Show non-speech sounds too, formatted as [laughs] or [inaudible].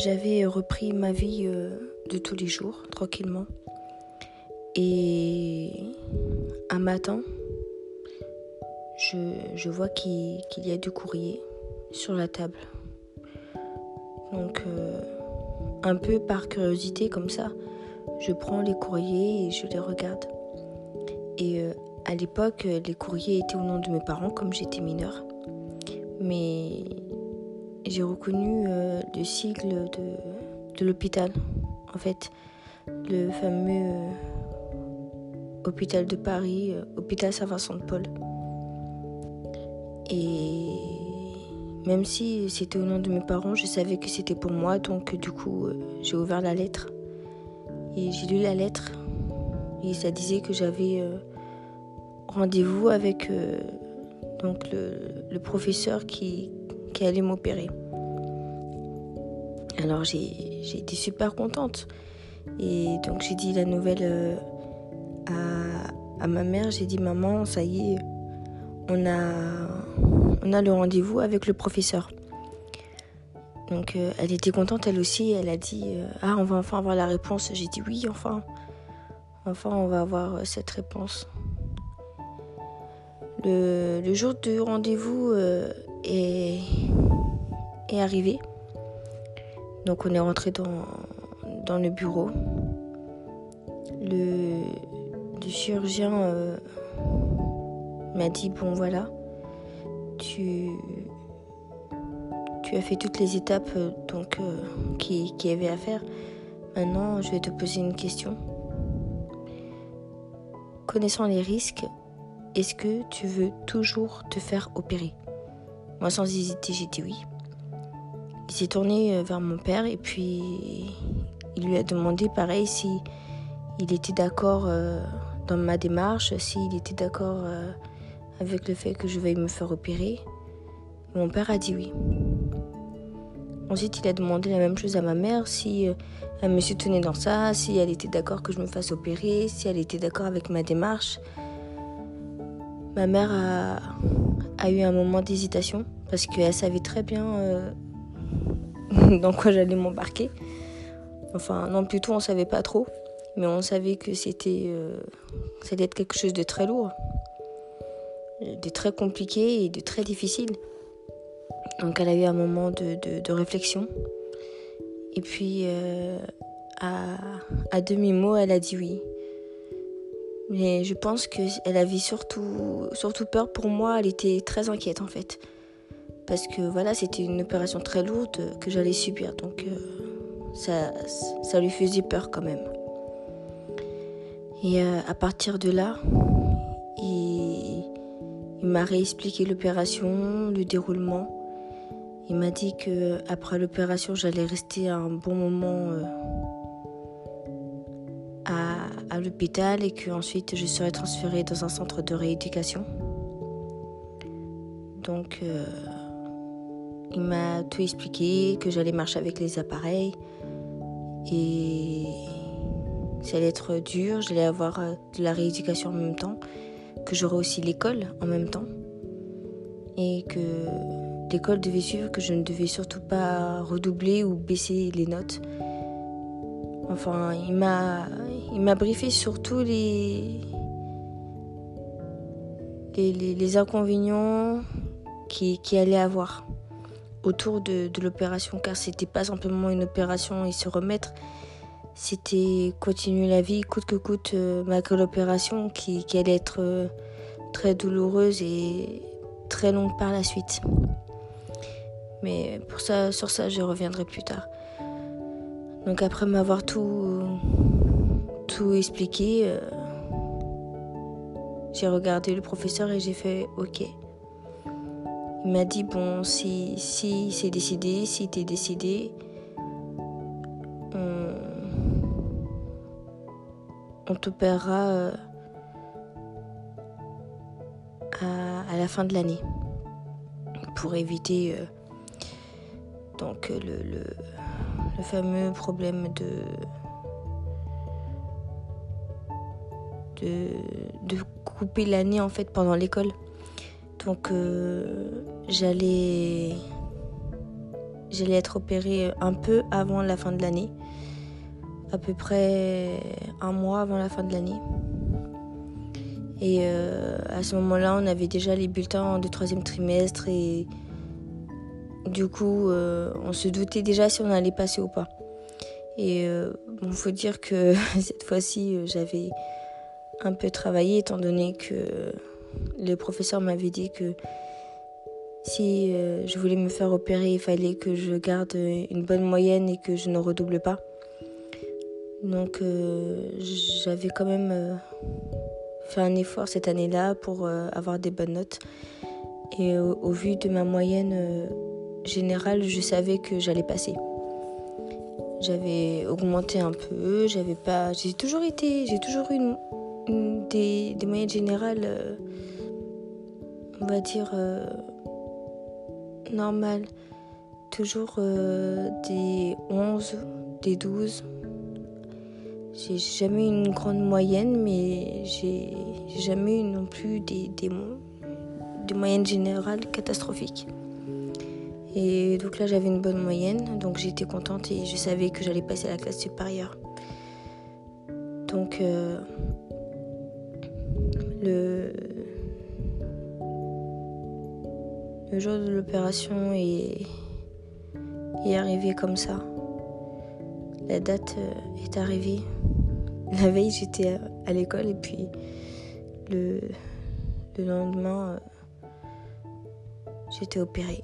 j'avais repris ma vie euh, de tous les jours, tranquillement. Et un matin, je, vois qu'il y a du courrier sur la table. Donc, euh, un peu par curiosité comme ça, je prends les courriers et je les regarde. Et euh, à l'époque, les courriers étaient au nom de mes parents, comme j'étais mineure. Mais j'ai reconnu euh, le sigle de, de l'hôpital. En fait, le fameux hôpital de Paris, hôpital Saint-Vincent-de-Paul. Et même si c'était au nom de mes parents, je savais que c'était pour moi, donc du coup, euh, j'ai ouvert la lettre. Et j'ai lu la lettre. Et ça disait que j'avais euh, rendez-vous avec euh, donc le, professeur qui, qui allait m'opérer. Alors j'ai été super contente. Et donc j'ai dit la nouvelle à, à ma mère. J'ai dit maman, ça y est, on a, on a le rendez-vous avec le professeur. Donc euh, elle était contente elle aussi, elle a dit euh, Ah on va enfin avoir la réponse. J'ai dit oui enfin. Enfin on va avoir euh, cette réponse. Le, jour du rendez-vous est, est arrivé. Donc on est rentré dans, le bureau. Le, chirurgien m'a dit bon voilà, tu, as fait toutes les étapes euh, donc euh, qui, qui avait à faire. Maintenant, je vais te poser une question. Connaissant les risques, est-ce que tu veux toujours te faire opérer? Moi, sans hésiter, j'ai dit oui. Il s'est tourné euh, vers mon père et puis il lui a demandé pareil si il était d'accord dans ma démarche, s'il était d'accord avec le fait que je vais me faire opérer. Mon père a dit oui. Ensuite, il a demandé la même chose à ma mère, si euh, elle me soutenait dans ça, si elle était d'accord que je me fasse opérer, si elle était d'accord avec ma démarche. Ma mère a, eu un moment d'hésitation parce qu'elle savait très bien euh, [laughs] dans quoi j'allais m'embarquer. Enfin, non, plutôt on savait pas trop, mais on savait que c'était, euh, quelque chose de très lourd de très compliqué et de très difficile. Donc elle a eu un moment de, réflexion. Et puis euh, à, demi-mot, elle a dit oui. Mais je pense qu'elle avait surtout, surtout peur pour moi. Elle était très inquiète en fait. Parce que voilà, c'était une opération très lourde que j'allais subir. Donc euh, ça, ça lui faisait peur quand même. Et euh, à partir de là, il, m'a réexpliqué l'opération, le déroulement. Il m'a dit que après l'opération, j'allais rester un bon moment euh, l'hôpital et qu'ensuite je serais transférée dans un centre de rééducation. Donc, euh, il m'a tout expliqué, que j'allais marcher avec les appareils et ça allait être dur, j'allais avoir euh, de la rééducation en même temps que j'aurais aussi l'école en même temps et que l'école devait suivre, que je ne devais surtout pas redoubler ou baisser les notes. Enfin, il m'a, il m'a briefé sur tous les, inconvénients qui, qui allaient avoir autour de, l'opération, car c'était pas simplement une opération et se remettre, c'était continuer la vie coûte que coûte euh, malgré l'opération qui, allait être euh, très douloureuse et très longue par la suite. Mais pour sur ça, je reviendrai plus tard. Donc après m'avoir tout, expliqué, euh, j'ai regardé le professeur et j'ai fait OK. Il m'a dit bon, si, si c'est décidé, si t'es décidé, on t'opérera euh, à, la fin de l'année pour éviter euh, donc le, le, fameux problème de, de, couper l'année en fait pendant l'école. Donc euh, j'allais j'allais être opérée un peu avant la fin de l'année, à peu près un mois avant la fin de l'année. Et euh, à ce moment-là, on avait déjà les bulletins de troisième trimestre et du coup, euh, on se doutait déjà si on allait passer ou pas. Et euh, bon, faut dire que [laughs] cette fois-ci, j'avais un peu travaillé étant donné que le professeur m'avait dit que si je voulais me faire opérer, il fallait que je garde une bonne moyenne et que je ne redouble pas. Donc j'avais quand même fait un effort cette année-là pour euh, avoir des bonnes notes. Et au, vu de ma moyenne euh, générale, je savais que j'allais passer. J'avais augmenté un peu, j'avais pas. J'ai toujours été. J'ai toujours eu des, moyennes générales, euh, on va dire, normales. Toujours des 11, des 12. J'ai jamais eu une grande moyenne, mais j'ai jamais eu non plus des moyennes générales catastrophiques. Et donc là, j'avais une bonne moyenne, donc j'étais contente et je savais que j'allais passer à la classe supérieure. Donc, euh, le, le jour de l'opération est, est arrivé comme ça. La date euh, est arrivée. La veille, j'étais à l'école et puis le, lendemain, euh, j'étais opérée.